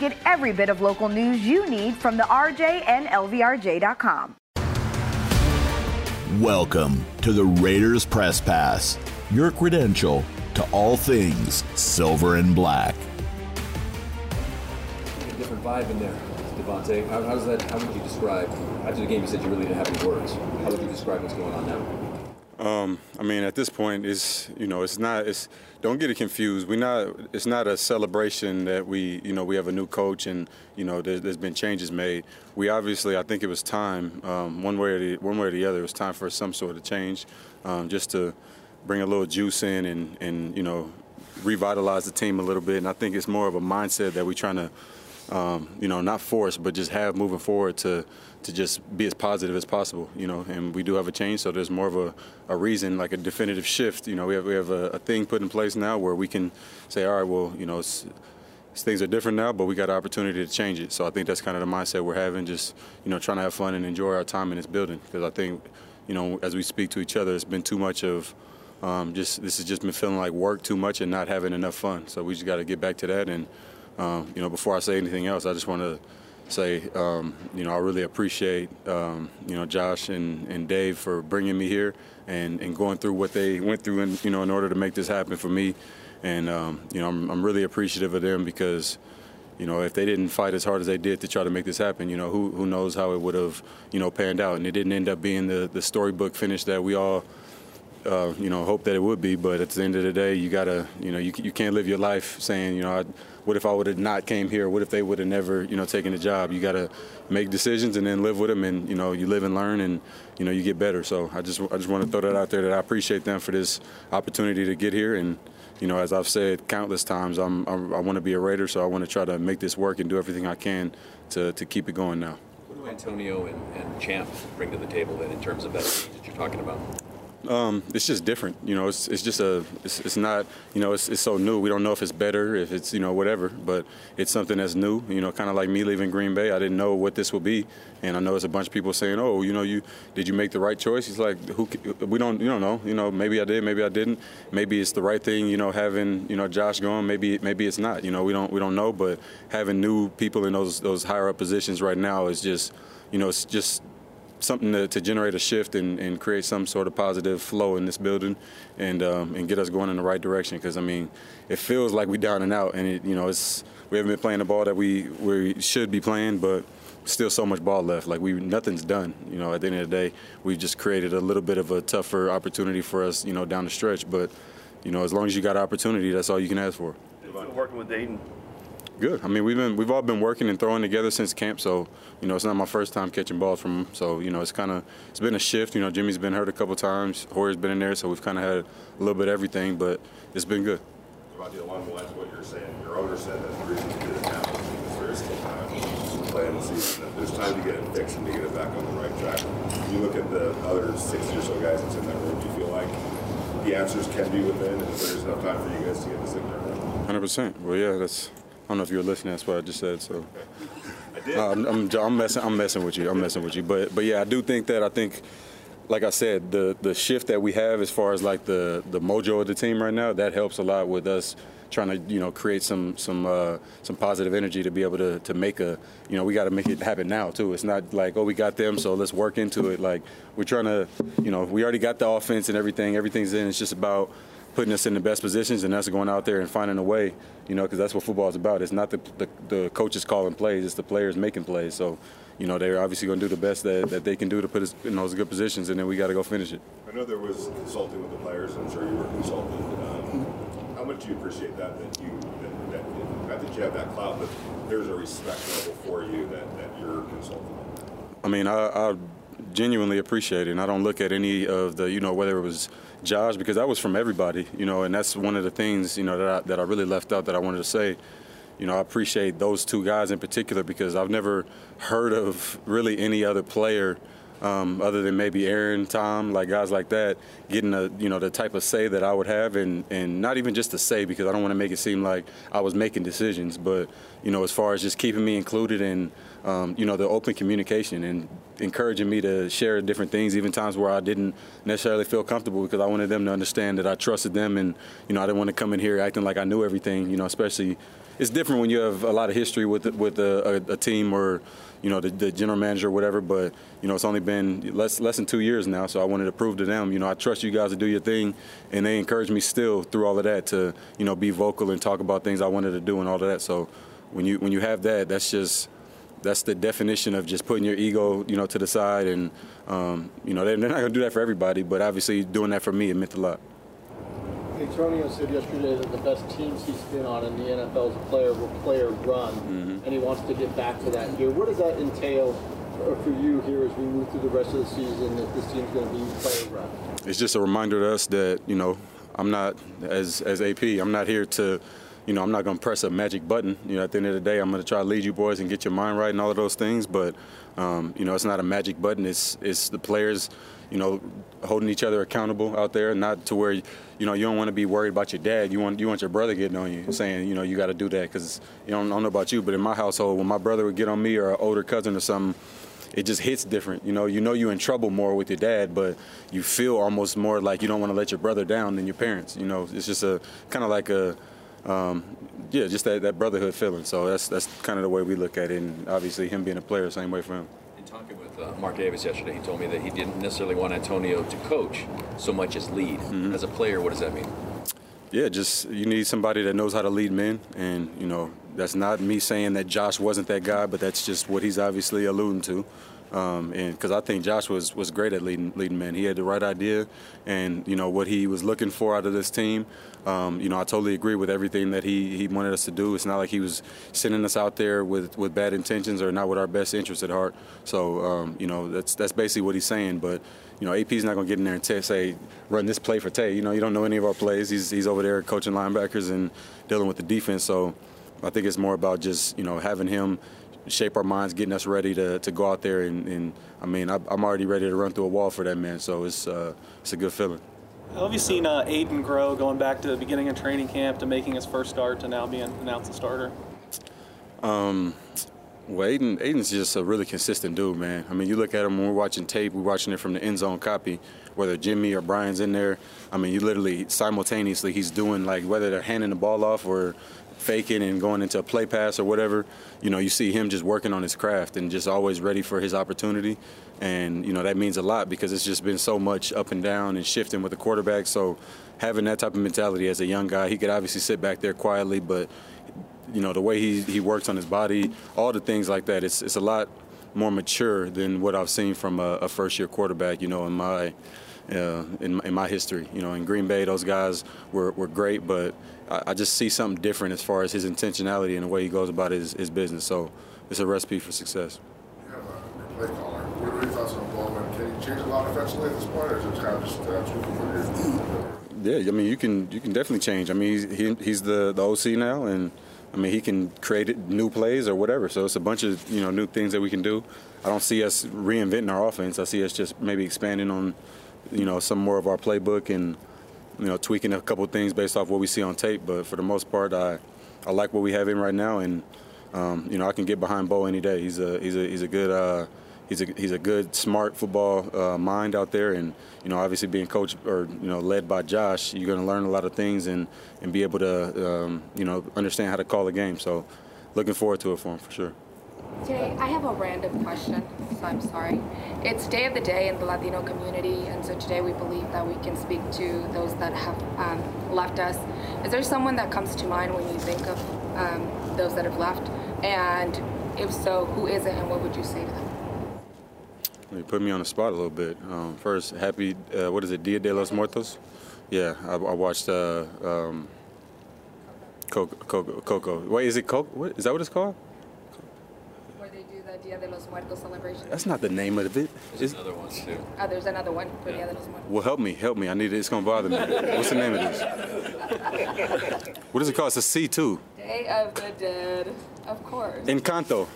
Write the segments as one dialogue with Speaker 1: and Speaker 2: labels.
Speaker 1: Get every bit of local news you need from the RJ and LVRJ.com.
Speaker 2: Welcome to the Raiders Press Pass, your credential to all things silver and black.
Speaker 3: A different vibe in there, Davante. How, how does that? How would you describe? After the game, you said you really didn't have any words. How would you describe what's going on now?
Speaker 4: Um, I mean, at this point, it's you know, it's not. It's don't get it confused. We're not. It's not a celebration that we, you know, we have a new coach and you know, there, has been changes made. We obviously, I think it was time, um, one way or the one way or the other. It was time for some sort of change, um, just to bring a little juice in and and you know, revitalize the team a little bit. And I think it's more of a mindset that we're trying to, um, you know, not force, but just have moving forward to to just be as positive as possible, you know. And we do have a change, so there's more of a, a reason, like a definitive shift. You know, we have we have a, a thing put in place now where we can say, all right, well, you know, things are different now, but we got an opportunity to change it. So I think that's kind of the mindset we're having, just you know, trying to have fun and enjoy our time in this building. Because I think, you know, as we speak to each other, it's been too much of um, just this has just been feeling like work too much and not having enough fun. So we just got to get back to that. And um, you know, before I say anything else, I just want to say, um, you know, I really appreciate, um, you know, Josh and, and Dave for bringing me here and, and going through what they went through, in, you know, in order to make this happen for me. And, um, you know, I'm, I'm, really appreciative of them because, you know, if they didn't fight as hard as they did to try to make this happen, you know, who, who knows how it would have, you know, panned out. And it didn't end up being the, the storybook finish that we all, uh, you know, hope that it would be. But at the end of the day, you got to, you know, you, you can't live your life saying, you know, I, what if I would have not came here? What if they would have never, you know, taken the job? You got to make decisions and then live with them, and you know, you live and learn, and you know, you get better. So I just, I just want to throw that out there that I appreciate them for this opportunity to get here, and you know, as I've said countless times, I'm, I'm i want to be a Raider, so I want to try to make this work and do everything I can to, to keep it going now.
Speaker 3: What do Antonio and, and Champ bring to the table then in terms of that that you're talking about?
Speaker 4: Um, it's just different, you know. It's, it's just a, it's, it's not, you know, it's, it's so new. We don't know if it's better, if it's, you know, whatever. But it's something that's new, you know. Kind of like me leaving Green Bay, I didn't know what this would be, and I know there's a bunch of people saying, "Oh, you know, you did you make the right choice?" He's like, "Who? We don't, you don't know. You know, maybe I did, maybe I didn't. Maybe it's the right thing, you know, having you know Josh going. Maybe maybe it's not. You know, we don't we don't know. But having new people in those those higher up positions right now is just, you know, it's just something to, to generate a shift and, and, create some sort of positive flow in this building and um, and get us going in the right direction. Because I mean, it feels like we're down and out, and it, you know, it's we haven't been playing the ball that we we should be playing, but still so much ball left. Like we nothing's done. You know, at the end of the day, we've just created a little bit of a tougher opportunity for us. You know, down the stretch, but you know, as long as you got opportunity, that's all you can ask for.
Speaker 5: Working with Dayton
Speaker 4: Good. I mean, we've been we've all been working and throwing together since camp, so you know it's not my first time catching balls from him. So you know it's kind of it's been a shift. You know, Jimmy's been hurt a couple times. Hoyer's been in there, so we've kind of had a little bit of everything, but it's been good.
Speaker 5: About the along the lines of what you're saying, your owner said that the reason you did it now is there is still time to play in the season. That there's time to get it fixed and to get it back on the right track. When you look at the other 60 or so guys that's in that room, do you feel like the answers can be within, and there's enough time for you guys to get this turned around?
Speaker 4: Hundred percent. Well, yeah, that's don't know if you were listening. That's what I just said. So I'm, I'm, I'm, messing. I'm messing with you. I'm messing with you. But but yeah, I do think that I think, like I said, the the shift that we have as far as like the the mojo of the team right now that helps a lot with us trying to you know create some some uh, some positive energy to be able to to make a you know we got to make it happen now too. It's not like oh we got them so let's work into it. Like we're trying to you know we already got the offense and everything. Everything's in. It's just about putting us in the best positions, and that's going out there and finding a way, you know, because that's what football is about. It's not the, the, the, coaches calling plays, it's the players making plays. So, you know, they're obviously going to do the best that, that they can do to put us in those good positions, and then we got to go finish it.
Speaker 5: I know there was consulting with the players. I'm sure you were consulted. Um, how much do you appreciate that, that you, that, that, not that you have that clout, but there's a respect level for you that, that you're consulting?
Speaker 4: I mean, I, I genuinely appreciate it, and I don't look at any of the, you know, whether it was Josh because that was from everybody, you know, and that's one of the things, you know, that I, that I really left out that I wanted to say. You know, I appreciate those two guys in particular because I've never heard of really any other player um, other than maybe Aaron, Tom, like guys like that, getting a you know the type of say that I would have, and and not even just to say because I don't want to make it seem like I was making decisions, but you know as far as just keeping me included in um, you know the open communication and encouraging me to share different things, even times where I didn't necessarily feel comfortable because I wanted them to understand that I trusted them, and you know I didn't want to come in here acting like I knew everything, you know, especially it's different when you have a lot of history with with a, a, a team or you know, the, the, general manager or whatever. But you know, it's only been less less than two years now, so I wanted to prove to them, you know, I trust you guys to do your thing, and they encouraged me still through all of that to, you know, be vocal and talk about things I wanted to do and all of that. So when you when you have that, that's just that's the definition of just putting your ego, you know, to the side, and um, you know, they're, they're not going to do that for everybody, but obviously doing that for me, it meant a lot.
Speaker 6: Antonio said yesterday that the best teams he's been on in the NFL as a player were player run, mm-hmm. and he wants to get back to that here. What does that entail for you here as we move through the rest of the season that this team's going to be player run?
Speaker 4: It's just a reminder to us that, you know, I'm not, as, as AP, I'm not here to you know, I'm not going to press a magic button. You know, at the end of the day, I'm going to try to lead you boys and get your mind right and all of those things. But, um, you know, it's not a magic button. It's it's the players, you know, holding each other accountable out there, not to where, you know, you don't want to be worried about your dad. You want you want your brother getting on you, saying, you know, you got to do that because you know, I don't know about you, but in my household, when my brother would get on me or an older cousin or something it just hits different. You know, you know you're in trouble more with your dad, but you feel almost more like you don't want to let your brother down than your parents. You know, it's just a kind of like a um, yeah, just that, that brotherhood feeling. So that's that's kind of the way we look at it, and obviously him being a player, same way for him.
Speaker 3: In talking with uh, Mark Davis yesterday, he told me that he didn't necessarily want Antonio to coach so much as lead. Mm-hmm. As a player, what does that mean?
Speaker 4: Yeah, just you need somebody that knows how to lead men, and you know that's not me saying that Josh wasn't that guy, but that's just what he's obviously alluding to. Um, and because I think Josh was was great at leading leading men, he had the right idea, and you know what he was looking for out of this team. Um, you know, I totally agree with everything that he he wanted us to do. It's not like he was sending us out there with, with bad intentions or not with our best interest at heart. So um, you know, that's that's basically what he's saying. But you know, AP's not going to get in there and t- say, run this play for Tay. You know, you don't know any of our plays. He's, he's over there coaching linebackers and dealing with the defense. So I think it's more about just, you know, having him shape our minds, getting us ready to, to go out there. And, and I mean, I, am already ready to run through a wall for that man. So it's uh, it's a good feeling.
Speaker 7: How have you seen uh, Aidan grow going back to the beginning of training camp to making his first start to now being announced a starter?
Speaker 4: Um, well, Aidan, Aidan's just a really consistent dude, man. I mean, you look at him when we're watching tape, we're watching it from the end zone copy, whether Jimmy or Brian's in there. I mean, you literally simultaneously he's doing like whether they're handing the ball off or faking and going into a play pass or whatever, you know, you see him just working on his craft and just always ready for his opportunity. And, you know, that means a lot because it's just been so much up and down and shifting with the quarterback. So having that type of mentality as a young guy, he could obviously sit back there quietly, but, you know, the way he, he works on his body, all the things like that, it's, it's a lot more mature than what I've seen from a, a first year quarterback, you know, in my uh, in, in, my history. You know, in Green Bay, those guys were, were great, but I, I, just see something different as far as his intentionality and the way he goes about his, his business. So it's a recipe for success.
Speaker 8: You have a play caller. What are your thoughts on Bowman? Can he change a lot offensively at this point, or is it kind of just uh,
Speaker 4: Yeah, I mean, you can you can definitely change. I mean, he's, he, he's the, the OC now, and I mean, he can create new plays or whatever. So it's a bunch of you know new things that we can do. I don't see us reinventing our offense. I see us just maybe expanding on you know, some more of our playbook and, you know, tweaking a couple things based off what we see on tape. But for the most part, I, I like what we have in right now, and um, you know, I can get behind Bo any day. He's a he's a he's a good uh, he's a he's a good smart football uh, mind out there, and you know, obviously being coached or you know led by Josh, you're going to learn a lot of things and and be able to um, you know understand how to call a game. So, looking forward to it for him for sure.
Speaker 9: Jay, I have a random question, so I'm sorry. It's Day of the Day in the Latino community, and so today we believe that we can speak to those that have um, left us. Is there someone that comes to mind when you think of um, those that have left? And if so, who is it, and what would you say to them?
Speaker 4: You put me on the spot a little bit. Um, first, happy, uh, what is it, Dia de los Muertos? Yeah, I, I watched uh, um, Coco, Coco, Coco. Wait, is it Coco? What, is that what it's called?
Speaker 9: Where they do the Dia de los Muertos celebration?
Speaker 4: That's not the name of it.
Speaker 3: There's another one too.
Speaker 9: Oh, there's another one for Dia de los Muertos.
Speaker 4: Well, help me, help me. I need it. It's gonna bother me. What's the name of this? What is it called? It's a C two.
Speaker 9: Day of the Dead, of course.
Speaker 4: Encanto.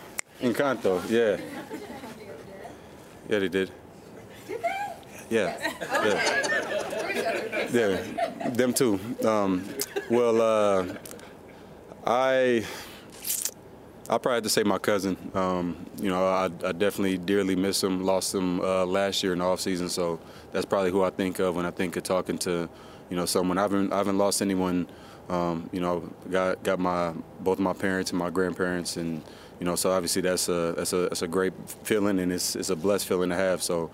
Speaker 4: Encanto. Yeah. Yeah, they did.
Speaker 9: Did they?
Speaker 4: Yeah. Yeah. Yeah. Them too. Um, well, uh, I. I probably have to say my cousin. Um, you know, I, I, definitely dearly miss him. Lost him uh, last year in the off season, so that's probably who I think of when I think of talking to, you know, someone. I haven't I haven't lost anyone. Um, you know, got got my both my parents and my grandparents, and you know, so obviously that's a that's a that's a great feeling, and it's it's a blessed feeling to have. So,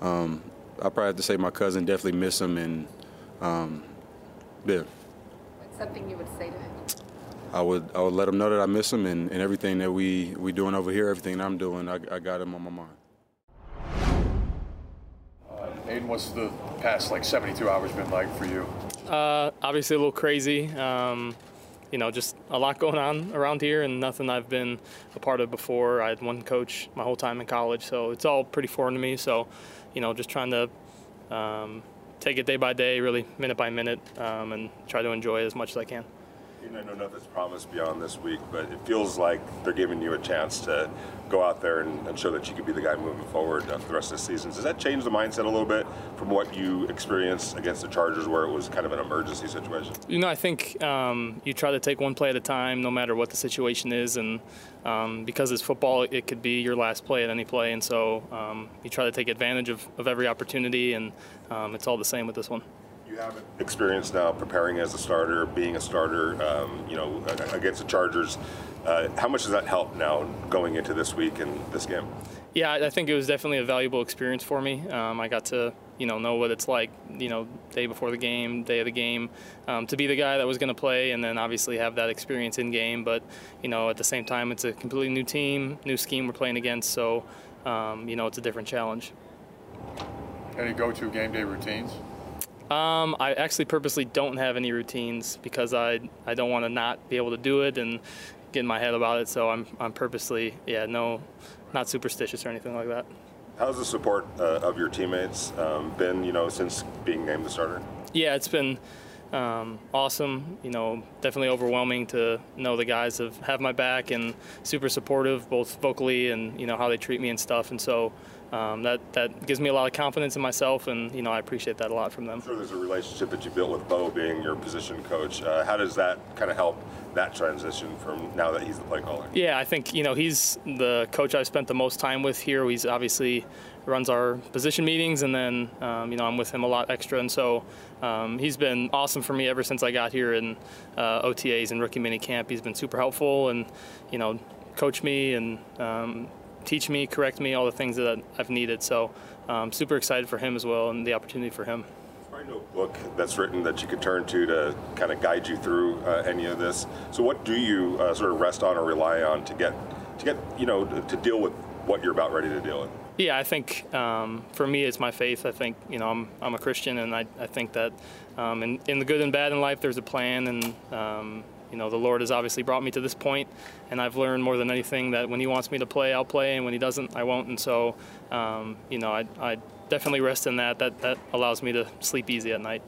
Speaker 4: um, I probably have to say my cousin definitely miss him, and um, yeah.
Speaker 9: What's something you would say to him?
Speaker 4: I would I would let him know that I miss him and, and everything that we we doing over here, everything that I'm doing, I, I got him on my mind.
Speaker 10: Uh, Aidan, what's the past like 72 hours been like for you?
Speaker 11: Uh, obviously a little crazy. Um, you know, just a lot going on around here and nothing I've been a part of before. I had one coach my whole time in college, so it's all pretty foreign to me. So, you know, just trying to um, take it day by day, really minute by minute, um, and try to enjoy it as much as I can.
Speaker 5: I know nothing's promised beyond this week, but it feels like they're giving you a chance to go out there and, and show that you could be the guy moving forward uh, for the rest of the season. Does that change the mindset a little bit from what you experienced against the Chargers, where it was kind of an emergency situation?
Speaker 11: You know, I think um, you try to take one play at a time, no matter what the situation is, and um, because it's football, it could be your last play at any play, and so um, you try to take advantage of, of every opportunity, and um, it's all the same with this one
Speaker 5: you have experience now preparing as a starter, being a starter, um, you know, against the Chargers. Uh, how much does that help now going into this week and this game?
Speaker 11: Yeah, I think it was definitely a valuable experience for me. Um, I got to, you know, know what it's like, you know, day before the game, day of the game, um, to be the guy that was going to play, and then obviously have that experience in game. But, you know, at the same time, it's a completely new team, new scheme we're playing against, so, um, you know, it's a different challenge.
Speaker 10: Any go-to game day routines?
Speaker 11: Um, I actually purposely don't have any routines because I I don't want to not be able to do it and get in my head about it. So I'm I'm purposely yeah no, not superstitious or anything like that.
Speaker 5: How's the support uh, of your teammates um, been? You know, since being named the starter.
Speaker 11: Yeah, it's been um, awesome. You know, definitely overwhelming to know the guys have have my back and super supportive, both vocally and you know how they treat me and stuff. And so um, that that gives me a lot of confidence in myself, and you know I appreciate that a lot from them.
Speaker 5: I'm sure, there's a relationship that you built with Bo being your position coach. Uh, how does that kind of help that transition from now that he's the play caller?
Speaker 11: Yeah, I think you know he's the coach I've spent the most time with here. He's obviously runs our position meetings, and then um, you know I'm with him a lot extra, and so um, he's been awesome for me ever since I got here in uh, OTAs and rookie mini camp. He's been super helpful, and you know coach me and um, teach me, correct me, all the things that I've needed. So um, super excited for him as well and the opportunity for him.
Speaker 5: There's no book that's written that you could turn to to kind of guide you through uh, any of this. So what do you uh, sort of rest on or rely on to get to get you know to deal with what you're about ready to deal with?
Speaker 11: Yeah, I think um, for me it's my faith. I think you know I'm I'm a Christian, and I, I think that um, in in the good and bad in life there's a plan, and um, you know, the Lord has obviously brought me to this point, and I've learned more than anything that when He wants me to play, I'll play, and when He doesn't, I won't. And so, um, you know, I, I definitely rest in that. That that allows me to sleep easy at night.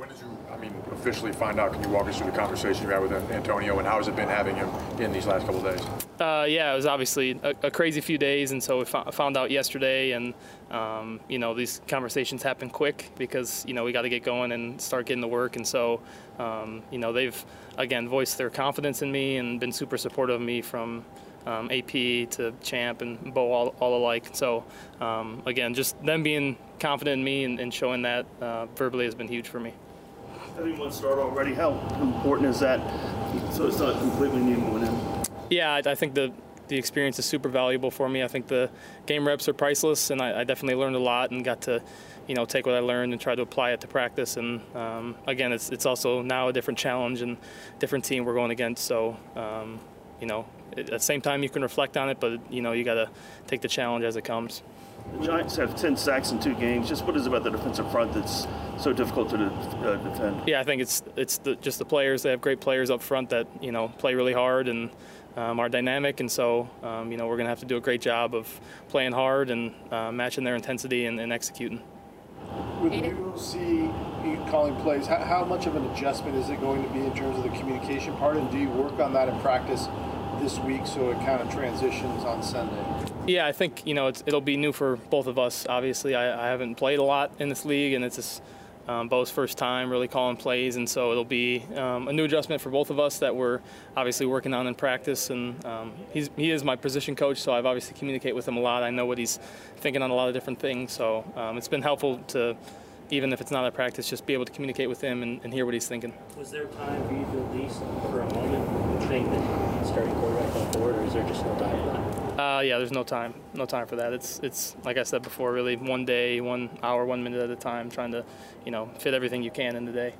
Speaker 10: When did you, I mean, officially find out? Can you walk us through the conversation you had with Antonio, and how has it been having him in these last couple days?
Speaker 11: Uh, yeah, it was obviously a, a, crazy few days, and so we found out yesterday, and um, you know these conversations happen quick because you know we got to get going and start getting to work, and so um, you know they've again voiced their confidence in me and been super supportive of me from um, AP to Champ and Bo all, all alike. So um, again, just them being confident in me and, and showing that uh, verbally has been huge for me
Speaker 12: one start already, how important is that? So it's not completely new going in.
Speaker 11: Yeah, I, I think the the experience is super valuable for me. I think the game reps are priceless, and I, I, definitely learned a lot and got to, you know, take what I learned and try to apply it to practice. And um, again, it's it's also now a different challenge and different team we're going against. So, um, you know, at the same time you can reflect on it, but you know you got to take the challenge as it comes.
Speaker 12: The Giants have 10 sacks in two games. Just what is about the defensive front that's so difficult to uh, defend?
Speaker 11: Yeah, I think it's it's the, just the players. They have great players up front that you know play really hard, and um, our dynamic, and so um, you know we're going to have to do a great job of playing hard and uh, matching their intensity and, and executing.
Speaker 13: With you see you calling plays, how, how much of an adjustment is it going to be in terms of the communication part, and do you work on that in practice this week so it kind of transitions on Sunday?
Speaker 11: Yeah, I think you know it'll be new for both of us. Obviously, I, I haven't played a lot in this league, and it's just um, Bo's first time really calling plays, and so it'll be um, a new adjustment for both of us that we're obviously working on in practice. And um, he's, he is my position coach, so I've obviously communicate with him a lot. I know what he's thinking on a lot of different things, so um, it's been helpful to, even if it's not at practice, just be able to communicate with him and, and hear what he's thinking.
Speaker 14: Was there time for you to at least, for a moment, think that starting quarterback on board, or is there just no time for that?
Speaker 11: Uh, yeah, there's no time, no time for that. It's it's like I said before, really one day, one hour, one minute at a time, trying to, you know, fit everything you can in the day.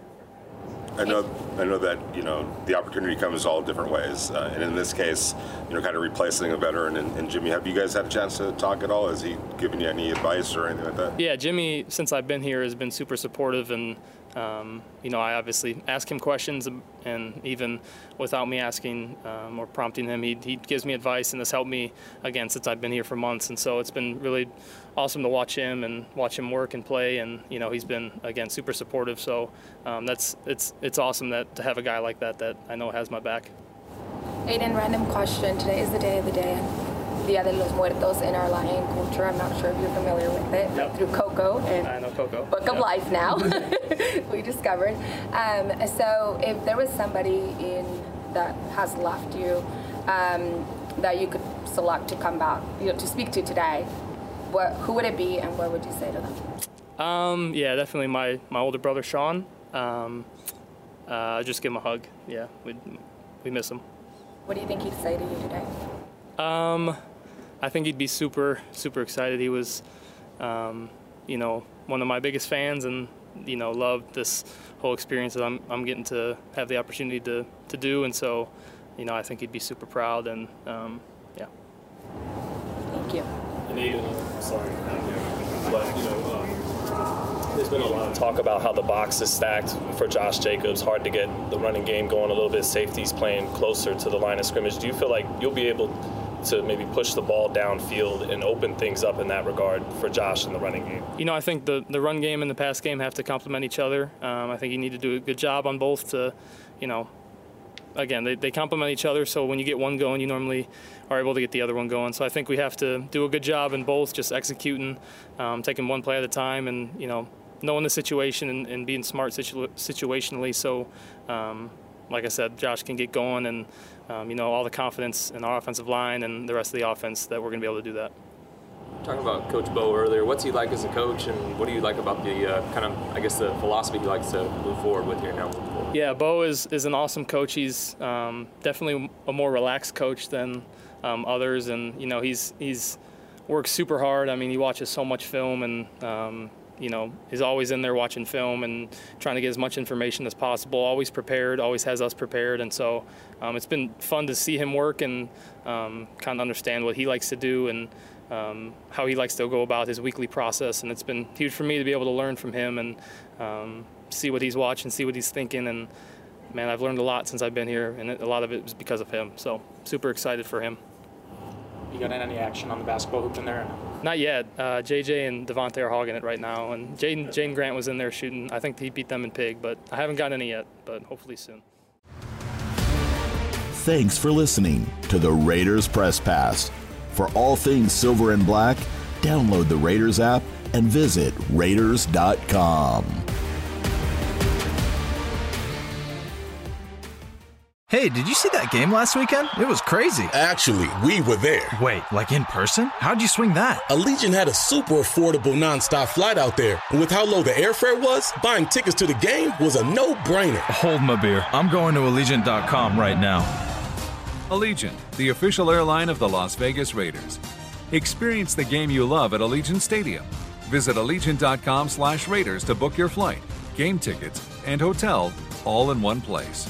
Speaker 5: I know, I know that you know the opportunity comes all different ways, uh, and in this case, you know, kind of replacing a veteran. And, and, Jimmy, have you guys had a chance to talk at all? Has he given you any advice or anything like that?
Speaker 11: Yeah, Jimmy, since I've been here, has been super supportive and um, you know, I obviously ask him questions, and even without me asking um, or prompting him, he, he gives me advice, and has helped me again since I've been here for months. And so it's been really awesome to watch him and watch him work and play. And you know, he's been again super supportive. So um, that's it's it's awesome that to have a guy like that that I know has my back.
Speaker 9: Aidan, random question. Today is the day of the day. Dia de los Muertos in our Lion culture. I'm not sure if you're familiar with it. Yep. Through Coco and
Speaker 11: I know Coco.
Speaker 9: Book yep. of Life now, discovered. Um, so if there was somebody in that has left you um, that you could select to come back, you know, to speak to today, what, who would it be and what would you say to them?
Speaker 11: Um, yeah, definitely my, my older brother Sean. Um, uh, just give him a hug. Yeah, we we miss him.
Speaker 9: What do you think he'd say to you today?
Speaker 11: Um, I think he'd be super, super excited. He was, um, you know, one of my biggest fans and, you know, loved this whole experience that I'm, I'm getting to have the opportunity to, to do. And so, you know, I think he'd be super proud and, um, yeah.
Speaker 9: Thank you.
Speaker 15: And Aidan, sorry, but, you know, um, there's been a lot of talk about how the box is stacked for Josh Jacobs. Hard to get the running game going a little bit. Safeties playing closer to the line of scrimmage. Do you feel like you'll be able to maybe push the ball downfield and open things up in that regard for Josh in the running game?
Speaker 11: You know, I think the, the run game and the pass game have to complement each other. Um, I think you need to do a good job on both to, you know, again, they, they complement each other. So when you get one going, you normally are able to get the other one going. So I think we have to do a good job in both, just executing, um, taking one play at a time, and you know, knowing the situation and, and being smart situ- situationally. So, um, like I said, Josh can get going and um, you know, all the confidence in our offensive line and the rest of the offense that we're going to be able to do that.
Speaker 16: Talking about Coach Bo earlier, what's he like as a coach, and what do you like about the uh, kind of, I guess, the philosophy he likes to move forward with here now?
Speaker 11: Yeah, Bo is, is an awesome coach. He's um, definitely a more relaxed coach than um, others, and you know, he's he's works super hard. I mean, he watches so much film, and um, you know, is always in there watching film and trying to get as much information as possible. Always prepared, always has us prepared, and so um, it's been fun to see him work and um, kind of understand what he likes to do and um, how he likes to go about his weekly process. And it's been huge for me to be able to learn from him and um, see what he's watching, see what he's thinking, and man, I've learned a lot since I've been here, and a lot of it was because of him. So super excited for him.
Speaker 17: You got in any action on the basketball hoop in there?
Speaker 11: Not yet. Uh, JJ and Davante are hogging it right now, and Jaden Jaden Grant was in there shooting. I think he beat them in pig, but I haven't got any yet. But hopefully soon.
Speaker 2: Thanks for listening to the Raiders Press Pass. For all things silver and black, download the Raiders app and visit Raiders.com.
Speaker 18: Hey, did you see that game last weekend? It was crazy.
Speaker 19: Actually, we were there.
Speaker 18: Wait, like in person? How'd you swing that?
Speaker 19: Allegiant had a super affordable nonstop flight out there. And with how low the airfare was, buying tickets to the game was a no brainer.
Speaker 18: Hold my beer. I'm going to Allegiant.com right now.
Speaker 20: Allegiant, the official airline of the Las Vegas Raiders. Experience the game you love at Allegiant Stadium. Visit Allegiant.com slash Raiders to book your flight, game tickets, and hotel all in one place.